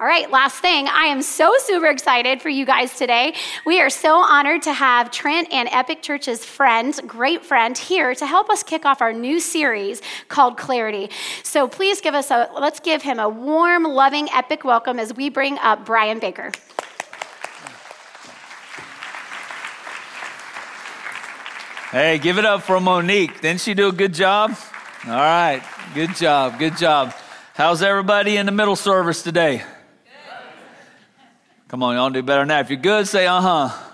All right, last thing. I am so super excited for you guys today. We are so honored to have Trent and Epic Church's friend, great friend, here to help us kick off our new series called Clarity. So please give us a, let's give him a warm, loving, epic welcome as we bring up Brian Baker. Hey, give it up for Monique. Didn't she do a good job? All right, good job, good job. How's everybody in the middle service today? Come on, y'all do better now. If you're good, say uh huh.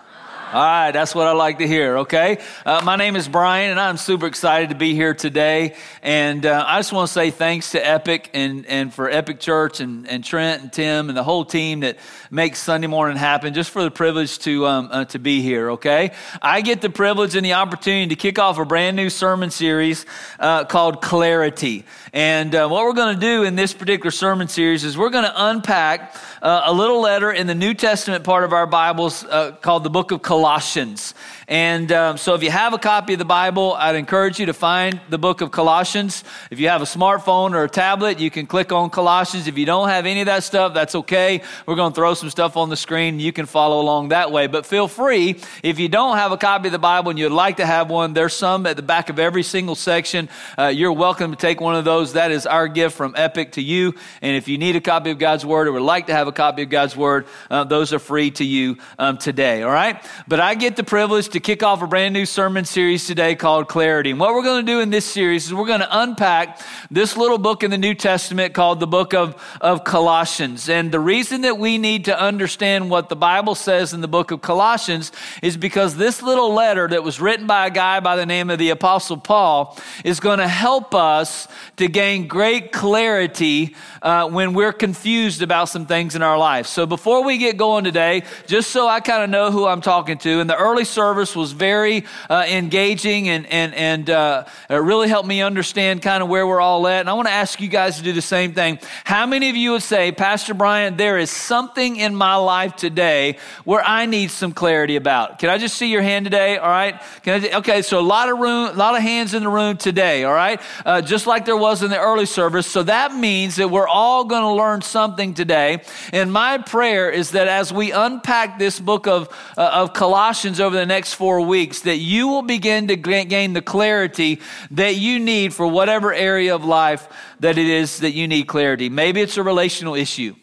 All right, that's what I like to hear, okay? Uh, my name is Brian, and I'm super excited to be here today. And uh, I just want to say thanks to Epic and, and for Epic Church and, and Trent and Tim and the whole team that makes Sunday morning happen, just for the privilege to, um, uh, to be here, okay? I get the privilege and the opportunity to kick off a brand new sermon series uh, called Clarity. And uh, what we're going to do in this particular sermon series is we're going to unpack uh, a little letter in the New Testament part of our Bibles called the book of. Colossians. And um, so if you have a copy of the Bible, I'd encourage you to find the book of Colossians. If you have a smartphone or a tablet, you can click on Colossians. If you don't have any of that stuff, that's okay. We're going to throw some stuff on the screen. You can follow along that way. But feel free, if you don't have a copy of the Bible and you'd like to have one, there's some at the back of every single section. Uh, you're welcome to take one of those. That is our gift from Epic to you. And if you need a copy of God's Word or would like to have a copy of God's Word, uh, those are free to you um, today. All right? But I get the privilege to kick off a brand new sermon series today called Clarity. And what we're going to do in this series is we're going to unpack this little book in the New Testament called the book of, of Colossians. And the reason that we need to understand what the Bible says in the book of Colossians is because this little letter that was written by a guy by the name of the Apostle Paul is going to help us to gain great clarity uh, when we're confused about some things in our life. So before we get going today, just so I kind of know who I'm talking to, in the early service was very uh, engaging and, and, and uh, it really helped me understand kind of where we're all at. And I want to ask you guys to do the same thing. How many of you would say, Pastor Brian, there is something in my life today where I need some clarity about? Can I just see your hand today? All right. Can I, okay. So a lot of room, a lot of hands in the room today. All right. Uh, just like there was in the early service. So that means that we're all going to learn something today. And my prayer is that as we unpack this book of, uh, of Colossians over the next four weeks, that you will begin to gain the clarity that you need for whatever area of life that it is that you need clarity. Maybe it's a relational issue.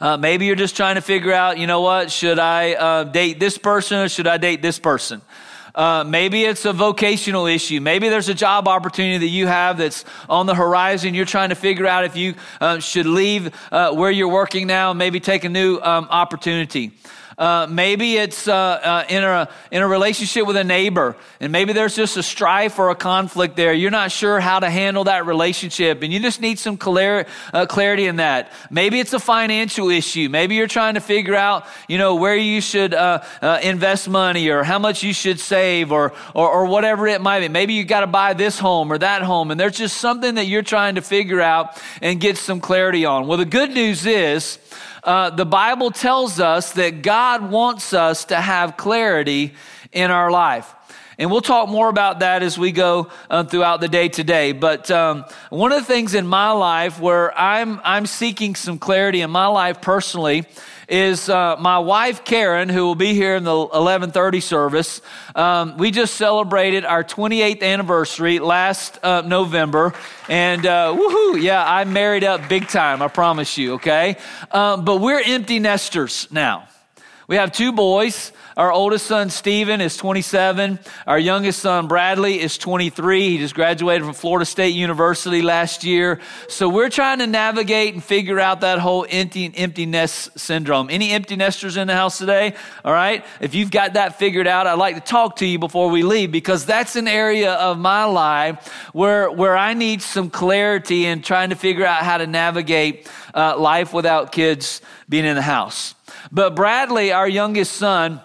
Uh, maybe you're just trying to figure out, you know what, should I uh, date this person or should I date this person? Uh, maybe it's a vocational issue. Maybe there's a job opportunity that you have that's on the horizon. You're trying to figure out if you uh, should leave uh, where you're working now maybe take a new um, opportunity. Uh, maybe it's uh, uh, in, a, in a relationship with a neighbor, and maybe there's just a strife or a conflict there. You're not sure how to handle that relationship, and you just need some uh, clarity in that. Maybe it's a financial issue. Maybe you're trying to figure out, you know, where you should uh, uh, invest money or how much you should save or, or, or whatever it might be. Maybe you got to buy this home or that home, and there's just something that you're trying to figure out and get some clarity on. Well, the good news is, uh, the Bible tells us that God wants us to have clarity in our life. And we'll talk more about that as we go uh, throughout the day today. But um, one of the things in my life where I'm, I'm seeking some clarity in my life personally is uh, my wife Karen, who will be here in the 11:30 service. Um, we just celebrated our 28th anniversary last uh, November, and uh, woohoo! Yeah, I married up big time. I promise you. Okay, um, but we're empty nesters now. We have two boys. Our oldest son, Stephen, is 27. Our youngest son, Bradley, is 23. He just graduated from Florida State University last year. So we're trying to navigate and figure out that whole empty, empty nest syndrome. Any empty nesters in the house today? All right. If you've got that figured out, I'd like to talk to you before we leave because that's an area of my life where, where I need some clarity in trying to figure out how to navigate uh, life without kids being in the house. But Bradley, our youngest son,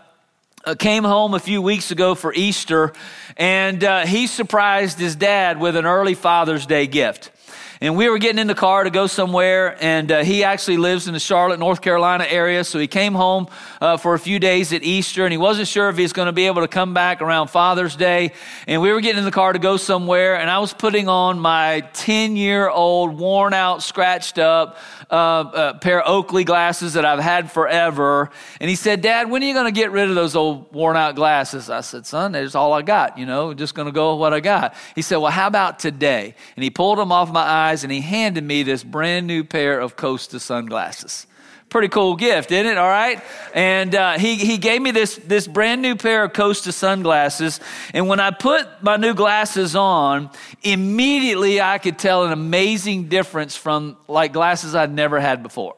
came home a few weeks ago for Easter, and uh, he surprised his dad with an early Father's Day gift. And we were getting in the car to go somewhere, and uh, he actually lives in the Charlotte, North Carolina area. So he came home uh, for a few days at Easter, and he wasn't sure if he was going to be able to come back around Father's Day. And we were getting in the car to go somewhere, and I was putting on my 10 year old, worn out, scratched up uh, uh, pair of Oakley glasses that I've had forever. And he said, Dad, when are you going to get rid of those old worn out glasses? I said, Son, that's all I got, you know, just going to go with what I got. He said, Well, how about today? And he pulled them off my eyes and he handed me this brand new pair of Costa sunglasses pretty cool gift, isn't it? All right. And uh, he, he gave me this, this brand new pair of Costa sunglasses. And when I put my new glasses on, immediately I could tell an amazing difference from like glasses I'd never had before.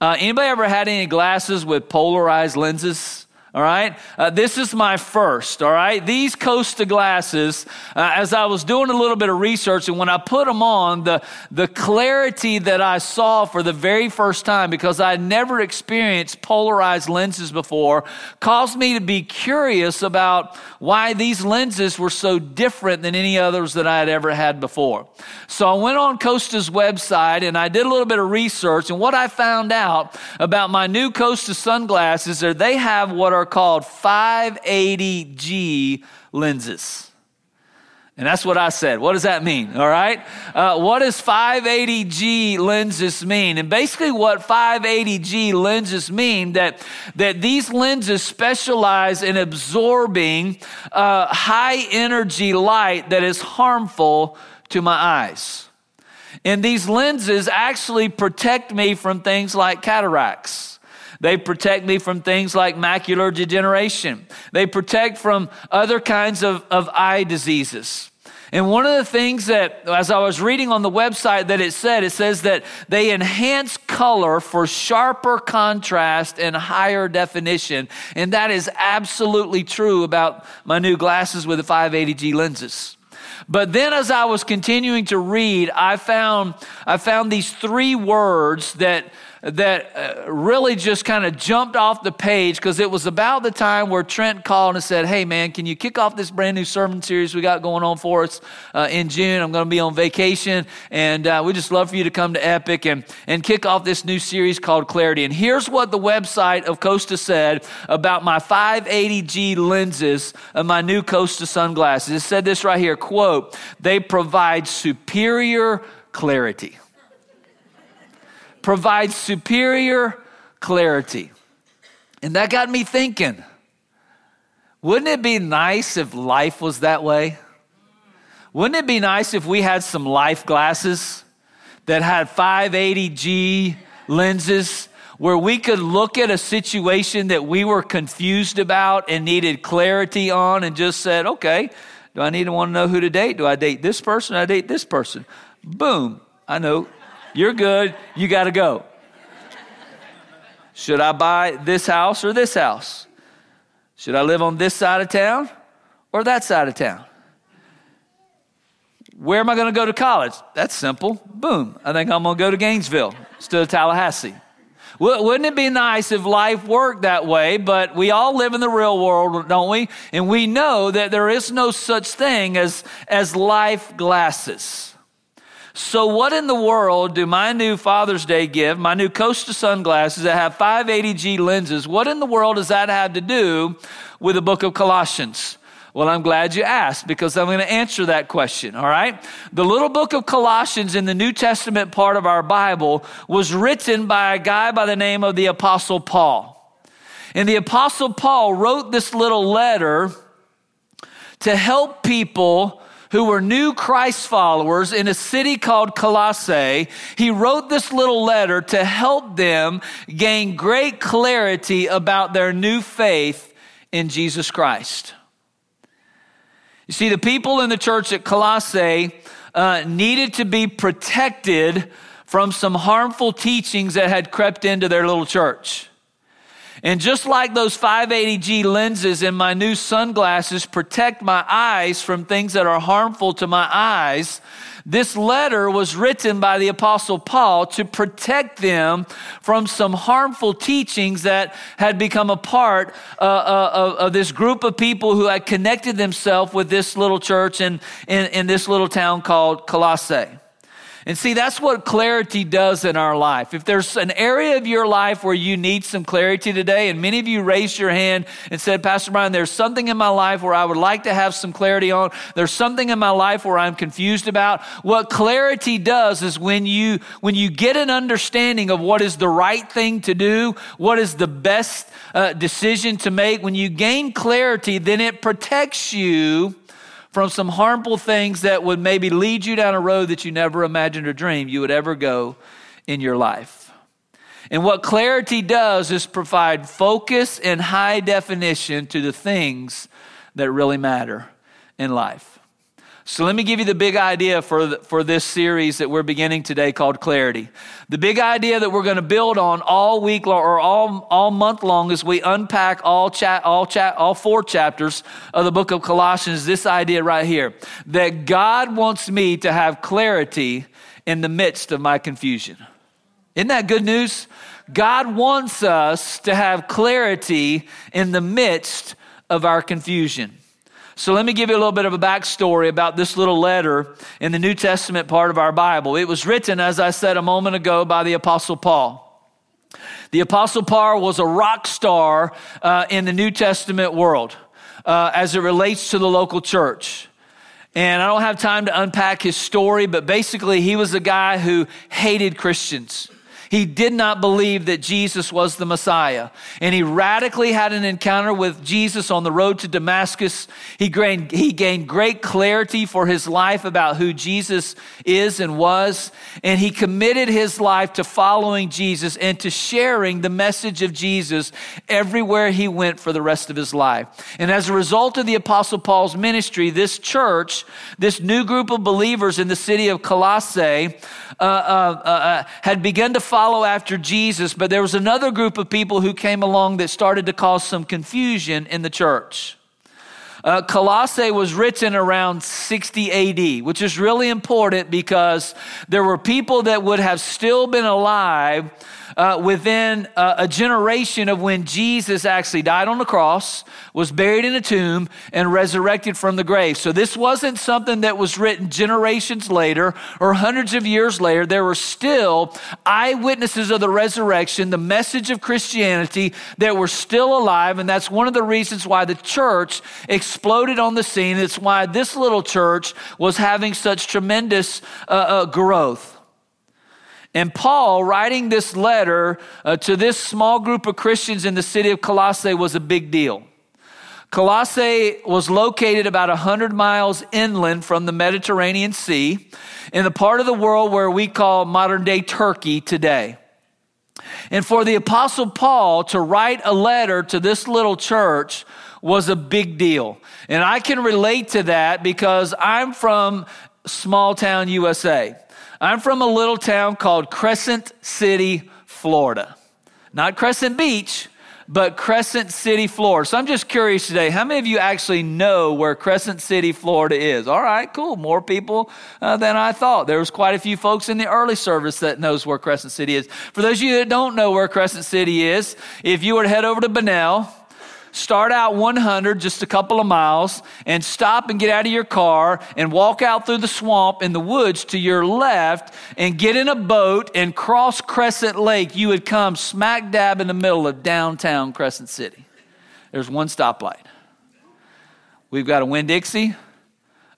Uh, anybody ever had any glasses with polarized lenses? All right? Uh, this is my first, all right? These Costa glasses, uh, as I was doing a little bit of research, and when I put them on, the, the clarity that I saw for the very first time, because I had never experienced polarized lenses before, caused me to be curious about why these lenses were so different than any others that I had ever had before. So I went on Costa's website and I did a little bit of research, and what I found out about my new Costa sunglasses are they have what are are called 580G lenses. And that's what I said. What does that mean? All right. Uh, what does 580G lenses mean? And basically, what 580G lenses mean that that these lenses specialize in absorbing uh, high energy light that is harmful to my eyes. And these lenses actually protect me from things like cataracts. They protect me from things like macular degeneration. They protect from other kinds of, of eye diseases. And one of the things that, as I was reading on the website, that it said, it says that they enhance color for sharper contrast and higher definition. And that is absolutely true about my new glasses with the 580G lenses. But then as I was continuing to read, I found, I found these three words that that uh, really just kind of jumped off the page because it was about the time where Trent called and said, Hey, man, can you kick off this brand new sermon series we got going on for us uh, in June? I'm going to be on vacation, and uh, we just love for you to come to Epic and, and kick off this new series called Clarity. And here's what the website of Costa said about my 580G lenses of my new Costa sunglasses. It said this right here quote, they provide superior clarity provides superior clarity. And that got me thinking wouldn't it be nice if life was that way? Wouldn't it be nice if we had some life glasses that had 580G lenses where we could look at a situation that we were confused about and needed clarity on and just said, okay, do I need to want to know who to date? Do I date this person? Do I date this person? Boom. I know you're good. You got to go. Should I buy this house or this house? Should I live on this side of town or that side of town? Where am I going to go to college? That's simple. Boom. I think I'm going to go to Gainesville instead of Tallahassee. Wouldn't it be nice if life worked that way? But we all live in the real world, don't we? And we know that there is no such thing as, as life glasses. So, what in the world do my new Father's Day gift, my new Costa sunglasses that have 580G lenses, what in the world does that have to do with the book of Colossians? Well, I'm glad you asked because I'm going to answer that question, all right? The little book of Colossians in the New Testament part of our Bible was written by a guy by the name of the Apostle Paul. And the Apostle Paul wrote this little letter to help people who were new Christ followers in a city called Colossae, he wrote this little letter to help them gain great clarity about their new faith in Jesus Christ. You see, the people in the church at Colossae uh, needed to be protected from some harmful teachings that had crept into their little church. And just like those 580G lenses in my new sunglasses protect my eyes from things that are harmful to my eyes, this letter was written by the Apostle Paul to protect them from some harmful teachings that had become a part uh, uh, of, this group of people who had connected themselves with this little church in, in, in this little town called Colossae. And see, that's what clarity does in our life. If there's an area of your life where you need some clarity today, and many of you raised your hand and said, Pastor Brian, there's something in my life where I would like to have some clarity on. There's something in my life where I'm confused about. What clarity does is when you, when you get an understanding of what is the right thing to do, what is the best uh, decision to make, when you gain clarity, then it protects you from some harmful things that would maybe lead you down a road that you never imagined or dreamed you would ever go in your life. And what clarity does is provide focus and high definition to the things that really matter in life. So let me give you the big idea for, the, for this series that we're beginning today called Clarity. The big idea that we're going to build on all week long or all, all month long as we unpack all, chat, all, chat, all four chapters of the book of Colossians, this idea right here that God wants me to have clarity in the midst of my confusion. Isn't that good news? God wants us to have clarity in the midst of our confusion. So let me give you a little bit of a backstory about this little letter in the New Testament part of our Bible. It was written, as I said a moment ago, by the Apostle Paul. The Apostle Paul was a rock star uh, in the New Testament world uh, as it relates to the local church. And I don't have time to unpack his story, but basically, he was a guy who hated Christians. He did not believe that Jesus was the Messiah. And he radically had an encounter with Jesus on the road to Damascus. He gained, he gained great clarity for his life about who Jesus is and was. And he committed his life to following Jesus and to sharing the message of Jesus everywhere he went for the rest of his life. And as a result of the Apostle Paul's ministry, this church, this new group of believers in the city of Colossae, uh, uh, uh, uh had begun to follow after Jesus, but there was another group of people who came along that started to cause some confusion in the church. Uh, Colossae was written around 60 AD, which is really important because there were people that would have still been alive uh, within uh, a generation of when Jesus actually died on the cross, was buried in a tomb, and resurrected from the grave. So this wasn't something that was written generations later or hundreds of years later. There were still eyewitnesses of the resurrection, the message of Christianity that were still alive. And that's one of the reasons why the church exploded on the scene. It's why this little church was having such tremendous uh, uh growth. And Paul, writing this letter uh, to this small group of Christians in the city of Colossae, was a big deal. Colossae was located about 100 miles inland from the Mediterranean Sea in the part of the world where we call modern day Turkey today. And for the Apostle Paul to write a letter to this little church was a big deal. And I can relate to that because I'm from small town USA. I'm from a little town called Crescent City, Florida. Not Crescent Beach, but Crescent City, Florida. So I'm just curious today, how many of you actually know where Crescent City, Florida is? All right, cool. More people uh, than I thought. There was quite a few folks in the early service that knows where Crescent City is. For those of you that don't know where Crescent City is, if you were to head over to Bunnell, start out 100, just a couple of miles, and stop and get out of your car and walk out through the swamp in the woods to your left and get in a boat and cross Crescent Lake, you would come smack dab in the middle of downtown Crescent City. There's one stoplight. We've got a Winn Dixie,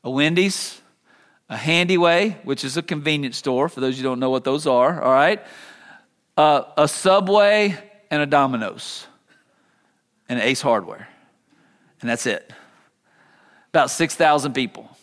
a Wendy's, a Handyway, which is a convenience store, for those you don't know what those are, all right? Uh, a Subway, and a Domino's and Ace Hardware. And that's it. About 6,000 people.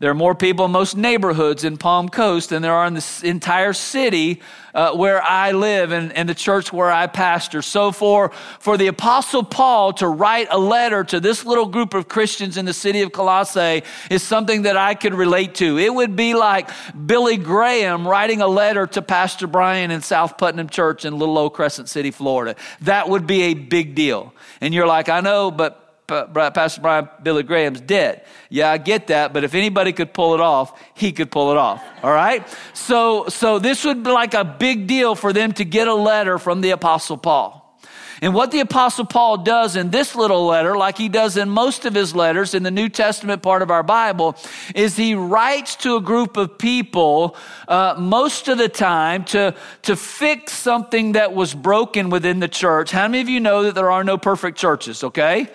There are more people in most neighborhoods in Palm Coast than there are in the entire city uh, where I live and, and the church where I pastor. So, for, for the Apostle Paul to write a letter to this little group of Christians in the city of Colossae is something that I could relate to. It would be like Billy Graham writing a letter to Pastor Brian in South Putnam Church in Little Old Crescent City, Florida. That would be a big deal. And you're like, I know, but Pastor Brian Billy Graham's dead. Yeah, I get that, but if anybody could pull it off, he could pull it off. All right? So so this would be like a big deal for them to get a letter from the apostle Paul. And what the Apostle Paul does in this little letter, like he does in most of his letters in the New Testament part of our Bible, is he writes to a group of people uh, most of the time to, to fix something that was broken within the church. How many of you know that there are no perfect churches, okay?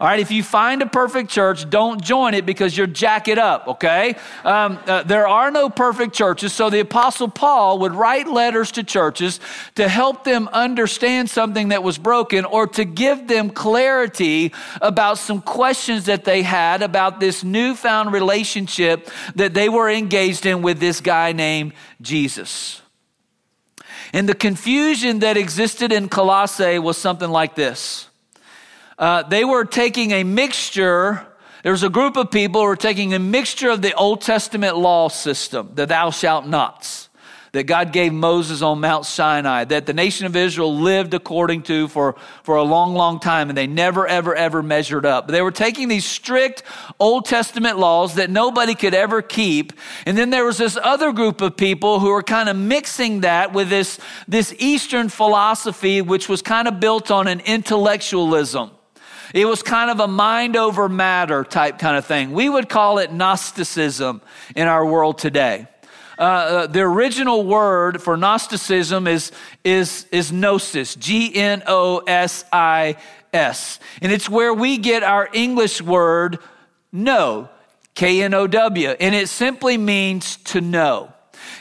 All right, if you find a perfect church, don't join it because you're jack it up, okay? Um, uh, there are no perfect churches, so the Apostle Paul would write letters to churches to help them understand something that was broken or to give them clarity about some questions that they had about this newfound relationship that they were engaged in with this guy named Jesus. And the confusion that existed in Colossae was something like this uh, they were taking a mixture. There was a group of people who were taking a mixture of the Old Testament law system, the thou shalt nots, that God gave Moses on Mount Sinai, that the nation of Israel lived according to for, for a long, long time, and they never, ever, ever measured up. But they were taking these strict Old Testament laws that nobody could ever keep. And then there was this other group of people who were kind of mixing that with this, this Eastern philosophy, which was kind of built on an intellectualism. It was kind of a mind over matter type kind of thing. We would call it Gnosticism in our world today. Uh, uh the original word for Gnosticism is, is, is gnosis, G N O S I S. And it's where we get our English word know, K N O W. And it simply means to know.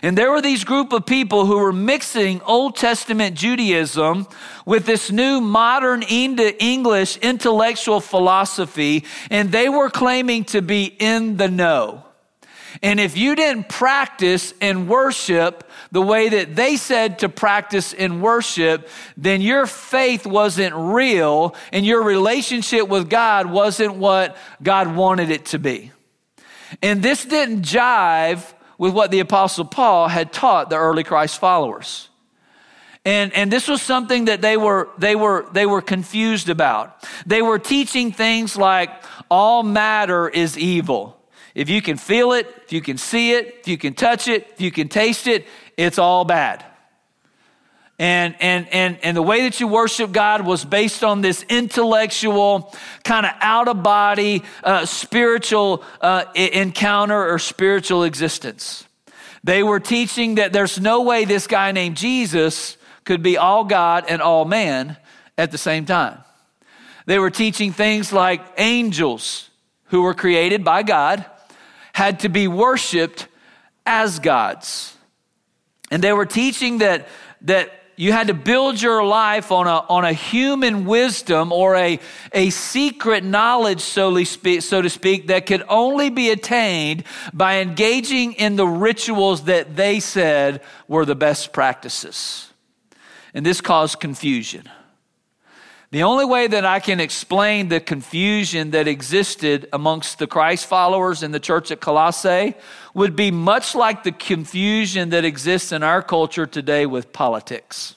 And there were these group of people who were mixing Old Testament Judaism with this new modern English intellectual philosophy, and they were claiming to be in the know. And if you didn't practice and worship the way that they said to practice and worship, then your faith wasn't real and your relationship with God wasn't what God wanted it to be. And this didn't jive with what the Apostle Paul had taught the early Christ followers. And, and this was something that they were, they, were, they were confused about. They were teaching things like all matter is evil. If you can feel it, if you can see it, if you can touch it, if you can taste it, it's all bad. And, and, and, and the way that you worship God was based on this intellectual, kind of out of body, uh, spiritual uh, encounter or spiritual existence. They were teaching that there's no way this guy named Jesus could be all God and all man at the same time. They were teaching things like angels who were created by God had to be worshiped as gods. And they were teaching that, that you had to build your life on a, on a human wisdom or a, a secret knowledge, so to, speak, so to speak, that could only be attained by engaging in the rituals that they said were the best practices. And this caused confusion. The only way that I can explain the confusion that existed amongst the Christ followers in the church at Colossae would be much like the confusion that exists in our culture today with politics.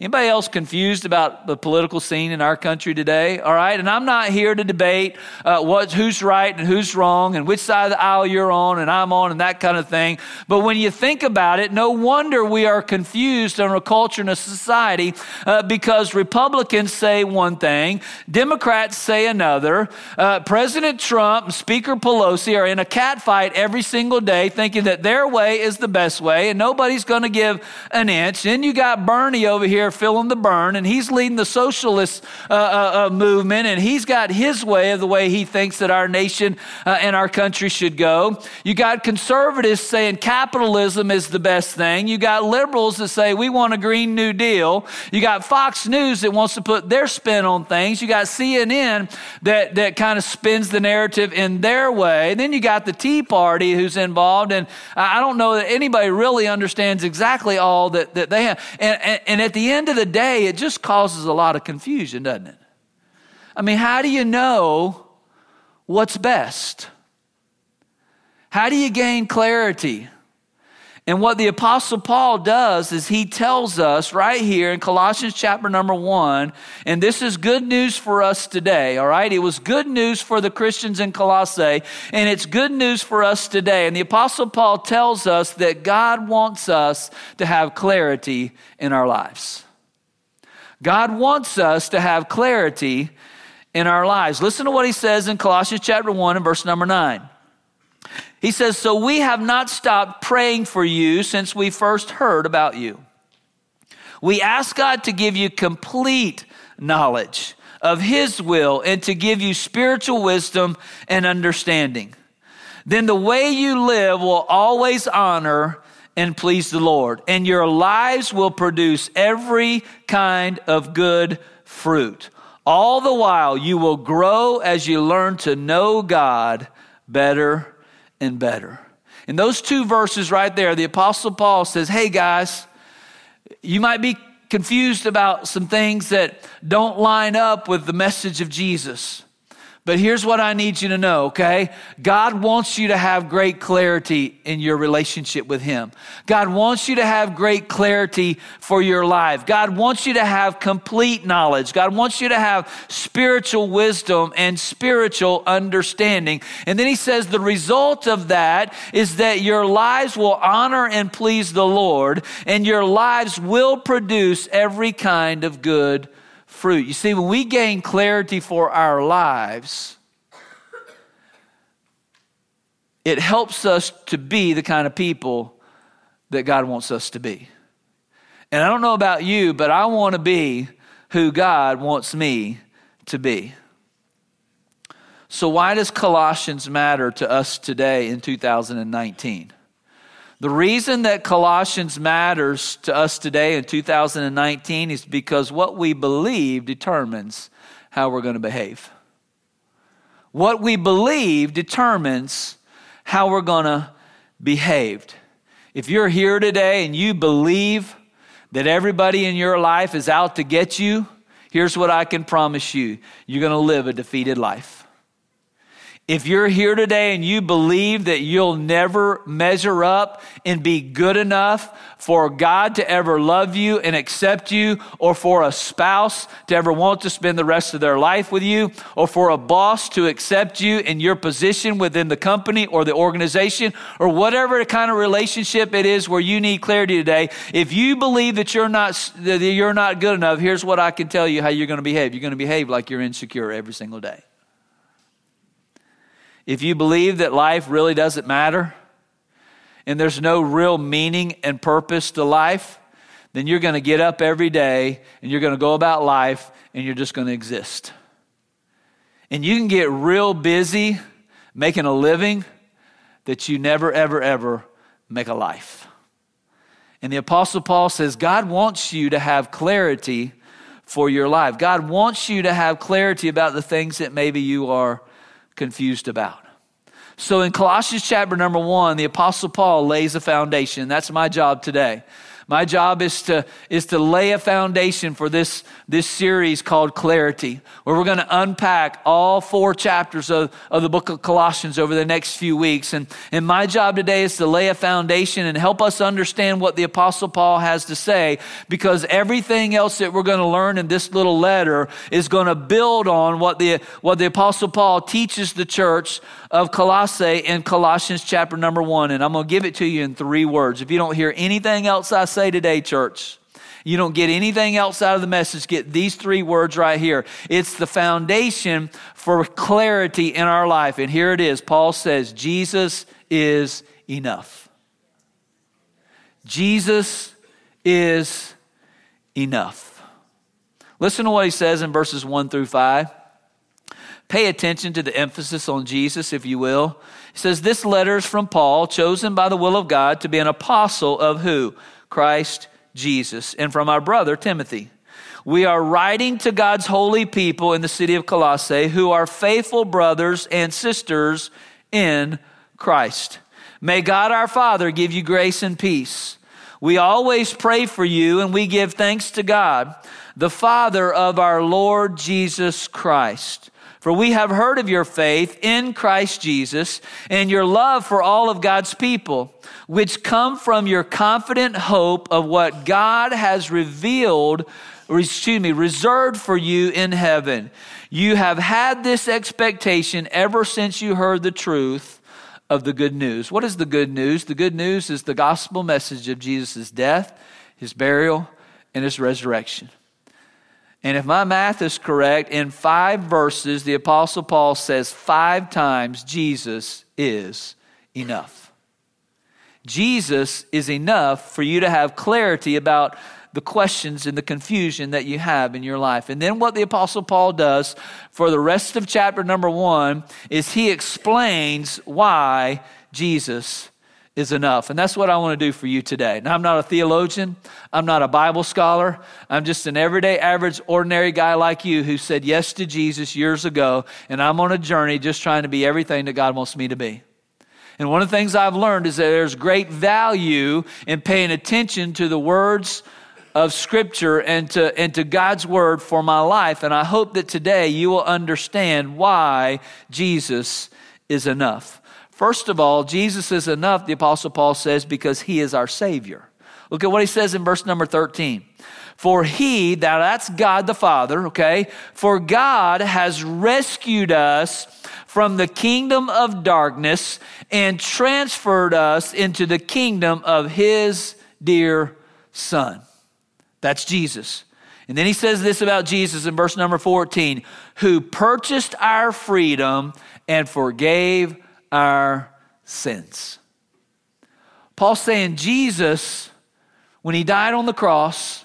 Anybody else confused about the political scene in our country today? All right, and I'm not here to debate uh, what, who's right and who's wrong and which side of the aisle you're on and I'm on and that kind of thing. But when you think about it, no wonder we are confused in a culture and a society uh, because Republicans say one thing, Democrats say another. Uh, President Trump and Speaker Pelosi are in a catfight every single day, thinking that their way is the best way and nobody's going to give an inch. Then you got Bernie over here there feeling the burn, and he's leading the socialist uh, uh, uh, movement, and he's got his way of the way he thinks that our nation uh, and our country should go. You got conservatives saying capitalism is the best thing. You got liberals that say we want a Green New Deal. You got Fox News that wants to put their spin on things. You got CNN that, that kind of spins the narrative in their way. And then you got the Tea Party who's involved, and I don't know that anybody really understands exactly all that, that they have. And, and, and at the end of the day, it just causes a lot of confusion, doesn't it? I mean, how do you know what's best? How do you gain clarity? And what the Apostle Paul does is he tells us right here in Colossians chapter number one, and this is good news for us today, all right? It was good news for the Christians in Colossae, and it's good news for us today. And the Apostle Paul tells us that God wants us to have clarity in our lives. God wants us to have clarity in our lives. Listen to what he says in Colossians chapter 1 and verse number 9. He says, So we have not stopped praying for you since we first heard about you. We ask God to give you complete knowledge of His will and to give you spiritual wisdom and understanding. Then the way you live will always honor and please the Lord, and your lives will produce every kind of good fruit. All the while, you will grow as you learn to know God better and better. In those two verses right there, the Apostle Paul says, Hey guys, you might be confused about some things that don't line up with the message of Jesus. But here's what I need you to know, okay? God wants you to have great clarity in your relationship with Him. God wants you to have great clarity for your life. God wants you to have complete knowledge. God wants you to have spiritual wisdom and spiritual understanding. And then He says the result of that is that your lives will honor and please the Lord, and your lives will produce every kind of good fruit. You see, when we gain clarity for our lives, it helps us to be the kind of people that God wants us to be. And I don't know about you, but I want to be who God wants me to be. So, why does Colossians matter to us today in 2019? The reason that Colossians matters to us today in 2019 is because what we believe determines how we're going to behave. What we believe determines how we're going to behave. If you're here today and you believe that everybody in your life is out to get you, here's what I can promise you you're going to live a defeated life. If you're here today and you believe that you'll never measure up and be good enough for God to ever love you and accept you, or for a spouse to ever want to spend the rest of their life with you, or for a boss to accept you in your position within the company or the organization, or whatever kind of relationship it is where you need clarity today, if you believe that you're not, that you're not good enough, here's what I can tell you how you're going to behave. You're going to behave like you're insecure every single day. If you believe that life really doesn't matter and there's no real meaning and purpose to life, then you're going to get up every day and you're going to go about life and you're just going to exist. And you can get real busy making a living that you never, ever, ever make a life. And the Apostle Paul says God wants you to have clarity for your life. God wants you to have clarity about the things that maybe you are confused about. So in Colossians chapter number one, the Apostle Paul lays a foundation. That's my job today. My job is to, is to lay a foundation for this, this series called Clarity, where we're going to unpack all four chapters of, of the book of Colossians over the next few weeks. And, and my job today is to lay a foundation and help us understand what the Apostle Paul has to say, because everything else that we're going to learn in this little letter is going to build on what the, what the Apostle Paul teaches the church of Colossae in Colossians chapter number one. And I'm going to give it to you in three words. If you don't hear anything else I say today, church, you don't get anything else out of the message, get these three words right here. It's the foundation for clarity in our life. And here it is Paul says, Jesus is enough. Jesus is enough. Listen to what he says in verses 1 through 5. Pay attention to the emphasis on Jesus, if you will. He says, This letter is from Paul, chosen by the will of God to be an apostle of who? Christ Jesus, and from our brother Timothy. We are writing to God's holy people in the city of Colossae who are faithful brothers and sisters in Christ. May God our Father give you grace and peace. We always pray for you and we give thanks to God, the Father of our Lord Jesus Christ for we have heard of your faith in Christ Jesus and your love for all of God's people, which come from your confident hope of what God has revealed, excuse me, reserved for you in heaven. You have had this expectation ever since you heard the truth of the good news. What is the good news? The good news is the gospel message of Jesus' death, his burial, and his resurrection. And if my math is correct, in five verses, the Apostle Paul says five times Jesus is enough. Jesus is enough for you to have clarity about the questions and the confusion that you have in your life. And then what the Apostle Paul does for the rest of chapter number one is he explains why Jesus is enough. And that's what I want to do for you today. Now, I'm not a theologian, I'm not a Bible scholar. I'm just an everyday, average, ordinary guy like you who said yes to Jesus years ago. And I'm on a journey just trying to be everything that God wants me to be. And one of the things I've learned is that there's great value in paying attention to the words of Scripture and to, and to God's Word for my life. And I hope that today you will understand why Jesus is enough. First of all, Jesus is enough, the Apostle Paul says, because he is our Savior. Look at what he says in verse number 13. For he, now that's God the Father, okay? For God has rescued us from the kingdom of darkness and transferred us into the kingdom of his dear Son. That's Jesus. And then he says this about Jesus in verse number 14 who purchased our freedom and forgave our sins. Paul's saying Jesus, when he died on the cross,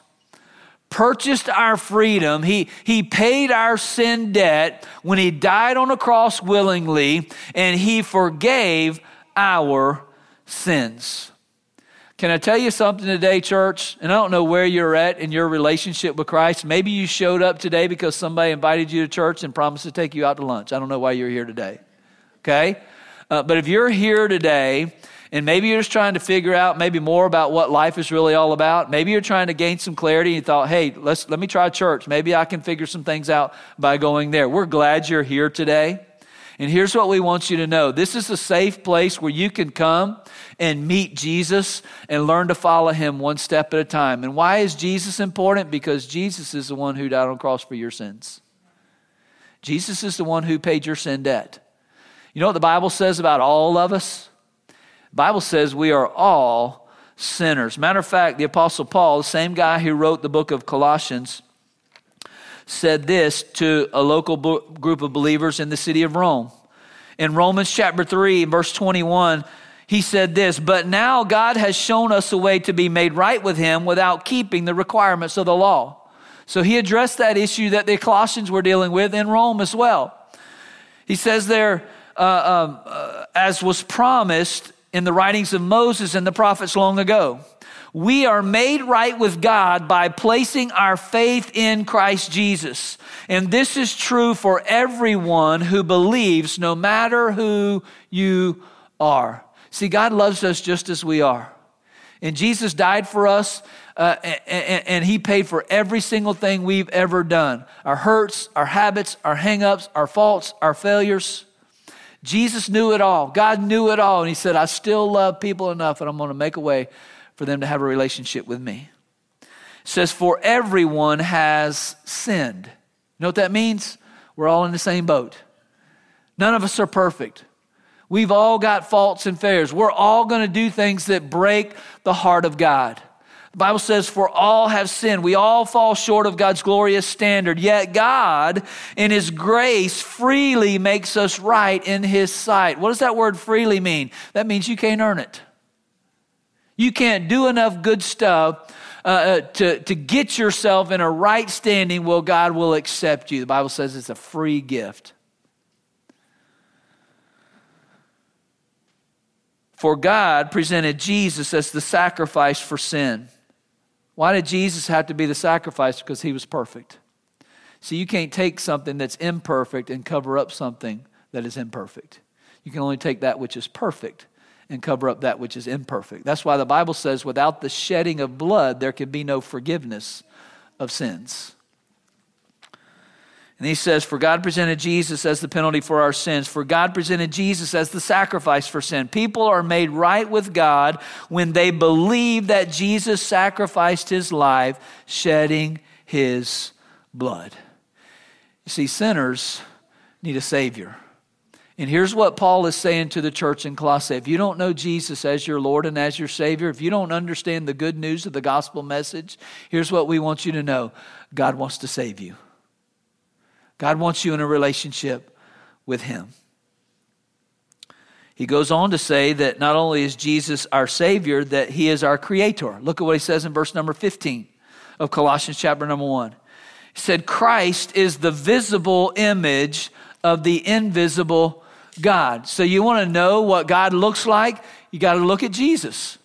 purchased our freedom. He, he paid our sin debt when he died on the cross willingly, and he forgave our sins. Can I tell you something today, church? And I don't know where you're at in your relationship with Christ. Maybe you showed up today because somebody invited you to church and promised to take you out to lunch. I don't know why you're here today. Okay? Uh, but if you're here today and maybe you're just trying to figure out maybe more about what life is really all about, maybe you're trying to gain some clarity and you thought, hey, let's, let me try church. Maybe I can figure some things out by going there. We're glad you're here today. And here's what we want you to know this is a safe place where you can come and meet Jesus and learn to follow him one step at a time. And why is Jesus important? Because Jesus is the one who died on the cross for your sins. Jesus is the one who paid your sin debt. You know what the Bible says about all of us? The Bible says we are all sinners. Matter of fact, the Apostle Paul, the same guy who wrote the book of Colossians, said this to a local group of believers in the city of Rome. In Romans chapter 3, verse 21, he said this But now God has shown us a way to be made right with Him without keeping the requirements of the law. So he addressed that issue that the Colossians were dealing with in Rome as well. He says there, uh, um, uh, as was promised in the writings of Moses and the prophets long ago. We are made right with God by placing our faith in Christ Jesus. And this is true for everyone who believes, no matter who you are. See, God loves us just as we are. And Jesus died for us, uh, and, and, He paid for every single thing we've ever done our hurts, our habits, our hangups, our faults, our failures. Jesus knew it all. God knew it all. And he said, I still love people enough, and I'm going to make a way for them to have a relationship with me. It says, For everyone has sinned. You know what that means? We're all in the same boat. None of us are perfect. We've all got faults and failures. We're all going to do things that break the heart of God. Bible says, For all have sinned. We all fall short of God's glorious standard. Yet God, in His grace, freely makes us right in His sight. What does that word freely mean? That means you can't earn it. You can't do enough good stuff uh, uh to, to get yourself in a right standing Well, God will accept you. The Bible says it's a free gift. For God presented Jesus as the sacrifice for sin. Why did Jesus have to be the sacrifice? Because he was perfect. See, you can't take something that's imperfect and cover up something that is imperfect. You can only take that which is perfect and cover up that which is imperfect. That's why the Bible says, without the shedding of blood, there can be no forgiveness of sins. And he says, For God presented Jesus as the penalty for our sins. For God presented Jesus as the sacrifice for sin. People are made right with God when they believe that Jesus sacrificed his life, shedding his blood. You see, sinners need a Savior. And here's what Paul is saying to the church in Colossae. If you don't know Jesus as your Lord and as your Savior, if you don't understand the good news of the gospel message, here's what we want you to know God wants to save you. God wants you in a relationship with Him. He goes on to say that not only is Jesus our Savior, that He is our Creator. Look at what He says in verse number 15 of Colossians chapter number 1. He said, Christ is the visible image of the invisible God. So you want to know what God looks like? You got to look at Jesus.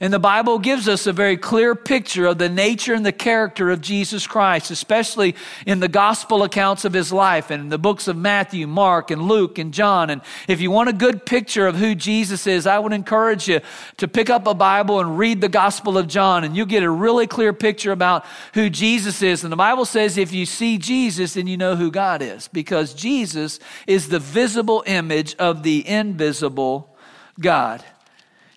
And the Bible gives us a very clear picture of the nature and the character of Jesus Christ, especially in the gospel accounts of his life and in the books of Matthew, Mark, and Luke, and John. And if you want a good picture of who Jesus is, I would encourage you to pick up a Bible and read the gospel of John, and you'll get a really clear picture about who Jesus is. And the Bible says if you see Jesus, then you know who God is, because Jesus is the visible image of the invisible God.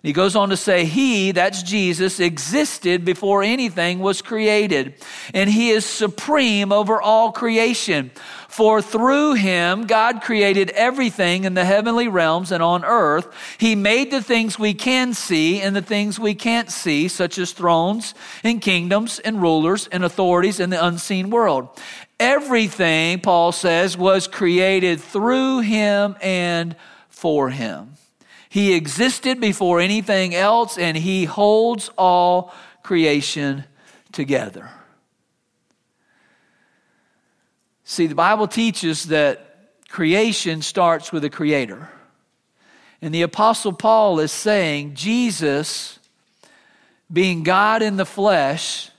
He goes on to say, He, that's Jesus, existed before anything was created, and He is supreme over all creation. For through Him, God created everything in the heavenly realms and on earth. He made the things we can see and the things we can't see, such as thrones and kingdoms and rulers and authorities in the unseen world. Everything, Paul says, was created through Him and for Him. He existed before anything else, and He holds all creation together. See, the Bible teaches that creation starts with a creator. And the Apostle Paul is saying Jesus, being God in the flesh,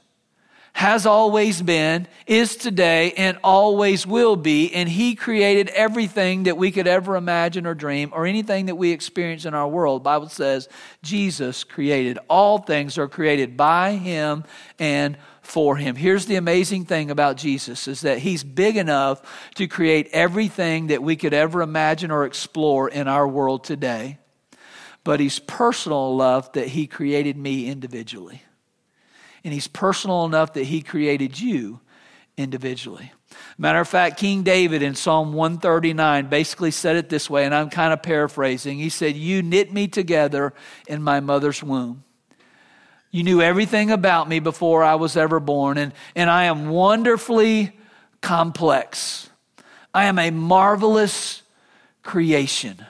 has always been, is today, and always will be. And He created everything that we could ever imagine or dream, or anything that we experience in our world. The Bible says Jesus created. All things are created by Him and for Him. Here's the amazing thing about Jesus is that He's big enough to create everything that we could ever imagine or explore in our world today. But He's personal enough that He created me individually and He's personal enough that He created you individually. Matter of fact, King David in Psalm 139 basically said it this way, and I'm kind of paraphrasing. He said, You knit me together in my mother's womb. You knew everything about me before I was ever born, and, and I am wonderfully complex. I am a marvelous creation.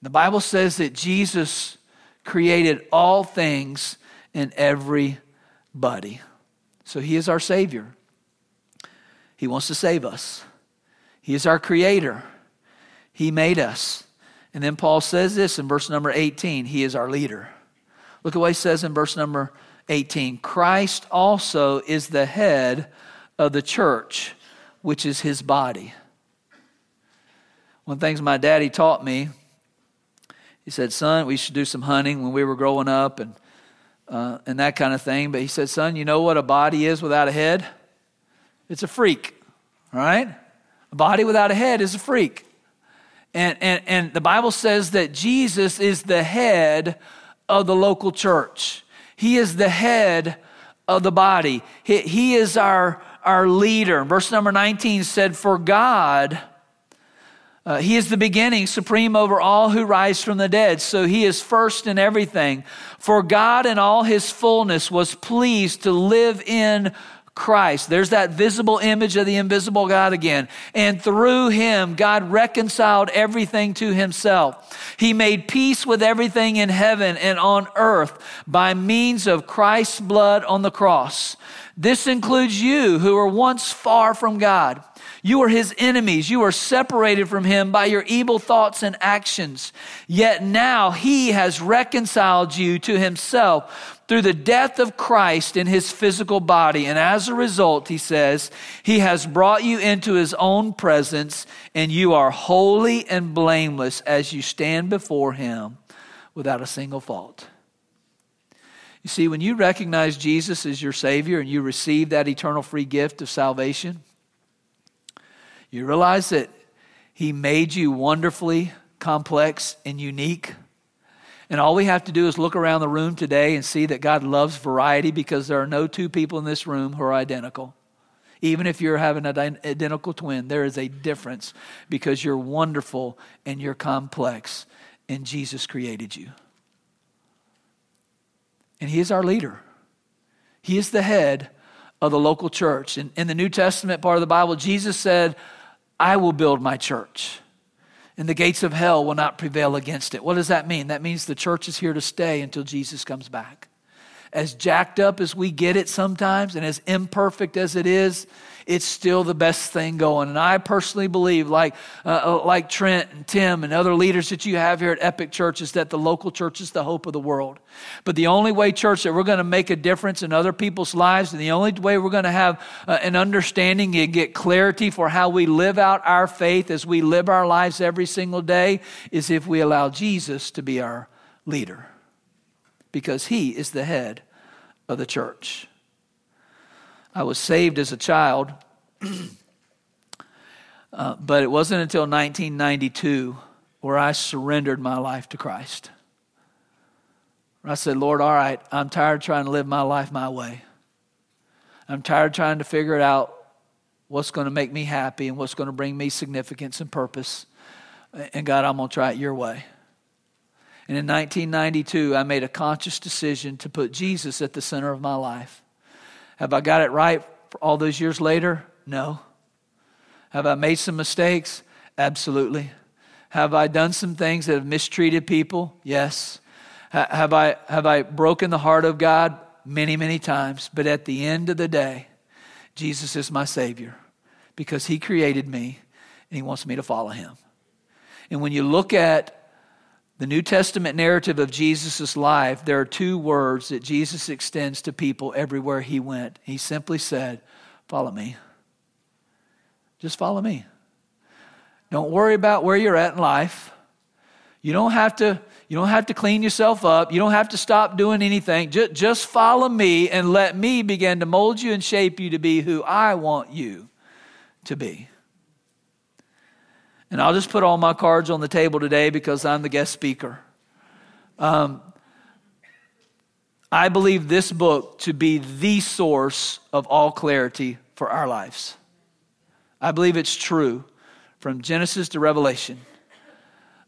The Bible says that Jesus created all things and everybody. So he is our Savior. He wants to save us. He is our Creator. He made us. And then Paul says this in verse number 18 He is our leader. Look at what he says in verse number 18 Christ also is the head of the church, which is his body. One of the things my daddy taught me, he said, Son, we should do some hunting when we were growing up. And uh, and that kind of thing. But he said, Son, you know what a body is without a head? It's a freak, right? A body without a head is a freak. And, and, and the Bible says that Jesus is the head of the local church, He is the head of the body, He, he is our, our leader. Verse number 19 said, For God, uh, he is the beginning, supreme over all who rise from the dead. So he is first in everything. For God in all his fullness was pleased to live in Christ. There's that visible image of the invisible God again. And through him, God reconciled everything to himself. He made peace with everything in heaven and on earth by means of Christ's blood on the cross. This includes you who were once far from God. You are his enemies. You are separated from him by your evil thoughts and actions. Yet now he has reconciled you to himself through the death of Christ in his physical body. And as a result, he says, he has brought you into his own presence, and you are holy and blameless as you stand before him without a single fault. You see, when you recognize Jesus as your Savior and you receive that eternal free gift of salvation, you realize that He made you wonderfully complex and unique. And all we have to do is look around the room today and see that God loves variety because there are no two people in this room who are identical. Even if you're having an identical twin, there is a difference because you're wonderful and you're complex, and Jesus created you. And He is our leader, He is the head of the local church. And in the New Testament part of the Bible, Jesus said, I will build my church and the gates of hell will not prevail against it. What does that mean? That means the church is here to stay until Jesus comes back. As jacked up as we get it sometimes, and as imperfect as it is, it's still the best thing going. And I personally believe, like, uh, uh, like Trent and Tim and other leaders that you have here at Epic Church, is that the local church is the hope of the world. But the only way, church, that we're going to make a difference in other people's lives, and the only way we're going to have uh, an understanding and get clarity for how we live out our faith as we live our lives every single day, is if we allow Jesus to be our leader. Because he is the head of the church. I was saved as a child, uh, but it wasn't until 1992 where I surrendered my life to Christ. I said, Lord, all right, I'm tired trying to live my life my way. I'm tired trying to figure it out what's going to make me happy and what's going to bring me significance and purpose. And God, I'm going to try it your way. And in 1992, I made a conscious decision to put Jesus at the center of my life. Have I got it right all those years later? No. Have I made some mistakes? Absolutely. Have I done some things that have mistreated people? Yes. Have I, have I broken the heart of God? Many, many times. But at the end of the day, Jesus is my Savior because He created me and He wants me to follow Him. And when you look at the New Testament narrative of Jesus' life, there are two words that Jesus extends to people everywhere he went. He simply said, Follow me. Just follow me. Don't worry about where you're at in life. You don't have to, you don't have to clean yourself up. You don't have to stop doing anything. Just, just follow me and let me begin to mold you and shape you to be who I want you to be. And I'll just put all my cards on the table today because I'm the guest speaker. Um, I believe this book to be the source of all clarity for our lives. I believe it's true from Genesis to Revelation.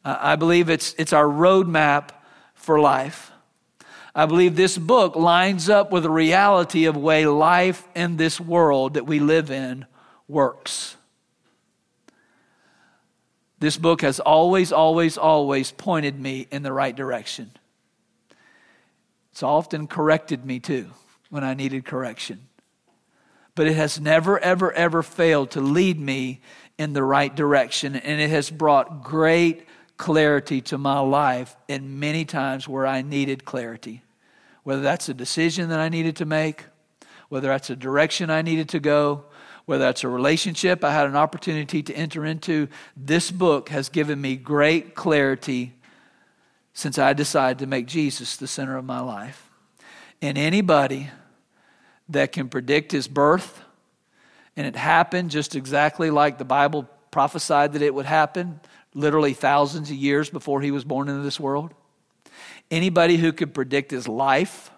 Uh, I believe it's, it's our roadmap for life. I believe this book lines up with the reality of way life in this world that we live in works. This book has always, always, always pointed me in the right direction. It's often corrected me too when I needed correction. But it has never, ever, ever failed to lead me in the right direction. And it has brought great clarity to my life in many times where I needed clarity. Whether that's a decision that I needed to make, whether that's a direction I needed to go, whether that's a relationship I had an opportunity to enter into, this book has given me great clarity since I decided to make Jesus the center of my life. And anybody that can predict his birth, and it happened just exactly like the Bible prophesied that it would happen, literally thousands of years before he was born into this world. Anybody who could predict his life,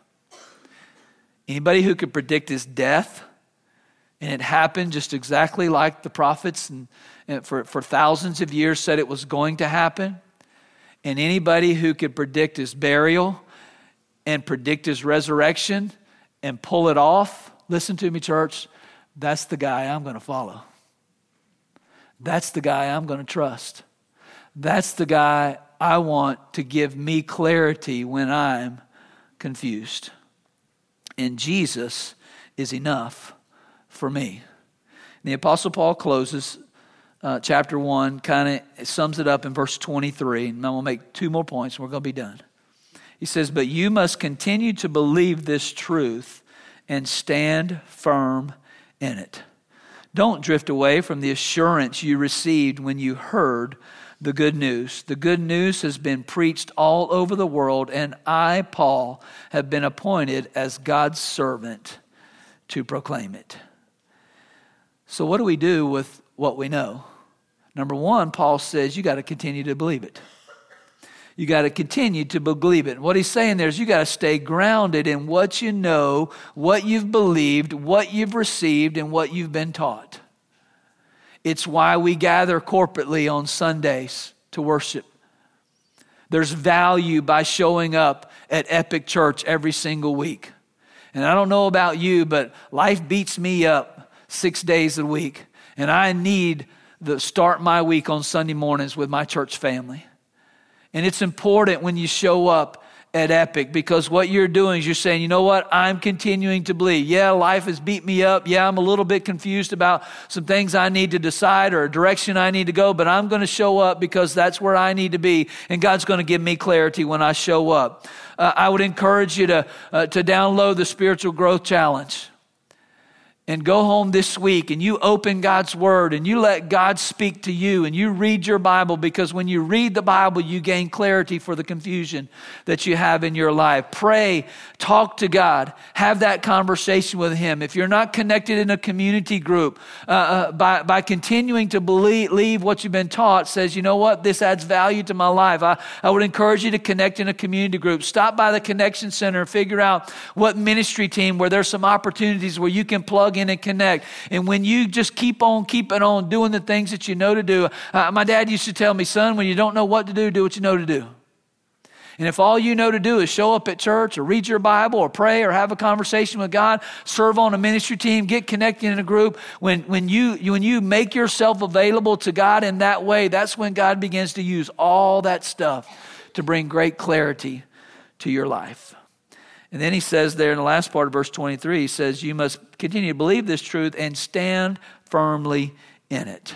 anybody who could predict his death, and it happened just exactly like the prophets and, and for, for thousands of years said it was going to happen. And anybody who could predict his burial and predict his resurrection and pull it off, listen to me, church, that's the guy I'm going to follow. That's the guy I'm going to trust. That's the guy I want to give me clarity when I'm confused. And Jesus is enough for me. And the Apostle Paul closes uh, chapter 1, kind of sums it up in verse 23. And I'm going to make two more points and we're going to be done. He says, But you must continue to believe this truth and stand firm in it. Don't drift away from the assurance you received when you heard the good news. The good news has been preached all over the world, and I, Paul, have been appointed as God's servant to proclaim it. So, what do we do with what we know? Number one, Paul says you got to continue to believe it. You got to continue to believe it. What he's saying there is you got to stay grounded in what you know, what you've believed, what you've received, and what you've been taught. It's why we gather corporately on Sundays to worship. There's value by showing up at Epic Church every single week. And I don't know about you, but life beats me up six days a week. And I need to start my week on Sunday mornings with my church family. And it's important when you show up at Epic because what you're doing is you're saying, you know what, I'm continuing to believe. Yeah, life has beat me up. Yeah, I'm a little bit confused about some things I need to decide or a direction I need to go, but I'm going to show up because that's where I need to be. And God's going to give me clarity when I show up. Uh, I would encourage you to, uh, to download the Spiritual Growth Challenge and go home this week and you open God's Word and you let God speak to you and you read your Bible because when you read the Bible, you gain clarity for the confusion that you have in your life. Pray, talk to God, have that conversation with Him. If you're not connected in a community group, uh, uh, by, by continuing to believe, leave what you've been taught, says, you know what, this adds value to my life. I, I would encourage you to connect in a community group. Stop by the Connection Center figure out what ministry team where there's some opportunities where you can plug in and connect. And when you just keep on keeping on doing the things that you know to do, uh, my dad used to tell me, son, when you don't know what to do, do what you know to do. And if all you know to do is show up at church or read your Bible or pray or have a conversation with God, serve on a ministry team, get connected in a group, when, when, you, when you make yourself available to God in that way, that's when God begins to use all that stuff to bring great clarity to your life. And then he says there in the last part of verse 23, he says, You must continue to believe this truth and stand firmly in it.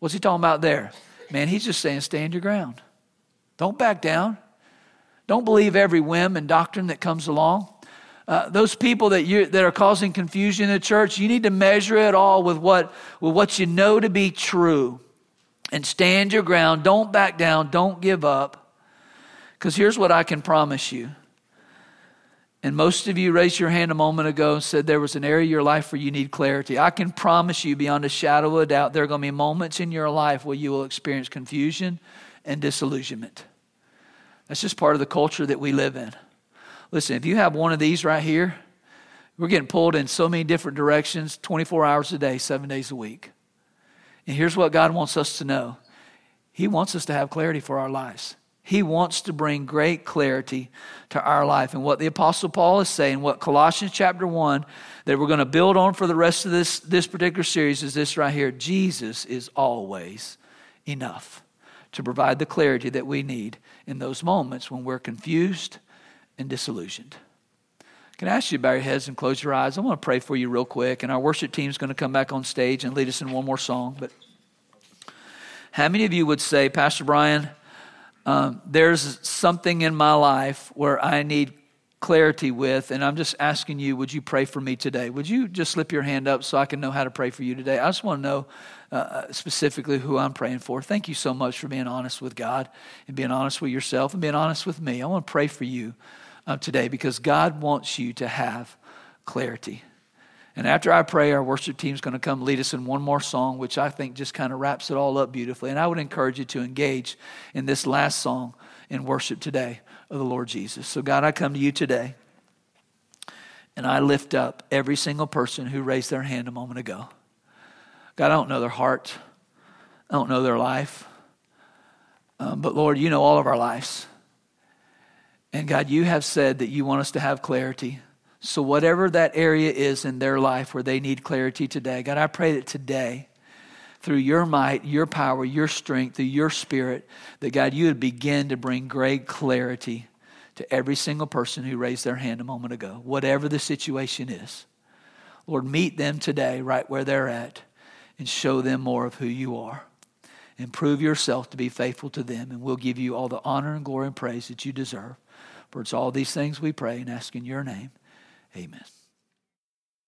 What's he talking about there? Man, he's just saying, stand your ground. Don't back down. Don't believe every whim and doctrine that comes along. Uh, those people that you that are causing confusion in the church, you need to measure it all with what with what you know to be true, and stand your ground. Don't back down. Don't give up. Because here's what I can promise you: and most of you raised your hand a moment ago and said there was an area of your life where you need clarity. I can promise you, beyond a shadow of a doubt, there are going to be moments in your life where you will experience confusion and disillusionment. That's just part of the culture that we live in. Listen, if you have one of these right here, we're getting pulled in so many different directions 24 hours a day, seven days a week. And here's what God wants us to know He wants us to have clarity for our lives. He wants to bring great clarity to our life. And what the Apostle Paul is saying, what Colossians chapter 1, that we're going to build on for the rest of this, this particular series, is this right here Jesus is always enough to provide the clarity that we need in those moments when we're confused and disillusioned. Can I ask you to bow your heads and close your eyes? I want to pray for you real quick, and our worship team is going to come back on stage and lead us in one more song. But how many of you would say, Pastor Brian, um, there's something in my life where I need clarity with, and I'm just asking you, would you pray for me today? Would you just slip your hand up so I can know how to pray for you today? I just want to know uh, uh, specifically who I'm praying for. Thank you so much for being honest with God and being honest with yourself and being honest with me. I want to pray for you uh, today because God wants you to have clarity. And after I pray, our worship team is going to come lead us in one more song, which I think just kind of wraps it all up beautifully. And I would encourage you to engage in this last song in worship today of the Lord Jesus. So, God, I come to you today and I lift up every single person who raised their hand a moment ago. God, I don't know their heart, I don't know their life. Um, but Lord, you know all of our lives. And God, you have said that you want us to have clarity. So, whatever that area is in their life where they need clarity today, God, I pray that today, through your might, your power, your strength, through your spirit, that God, you would begin to bring great clarity to every single person who raised their hand a moment ago, whatever the situation is. Lord, meet them today right where they're at and show them more of who you are. And prove yourself to be faithful to them, and we'll give you all the honor and glory and praise that you deserve. For it's all these things we pray and ask in your name. Amen.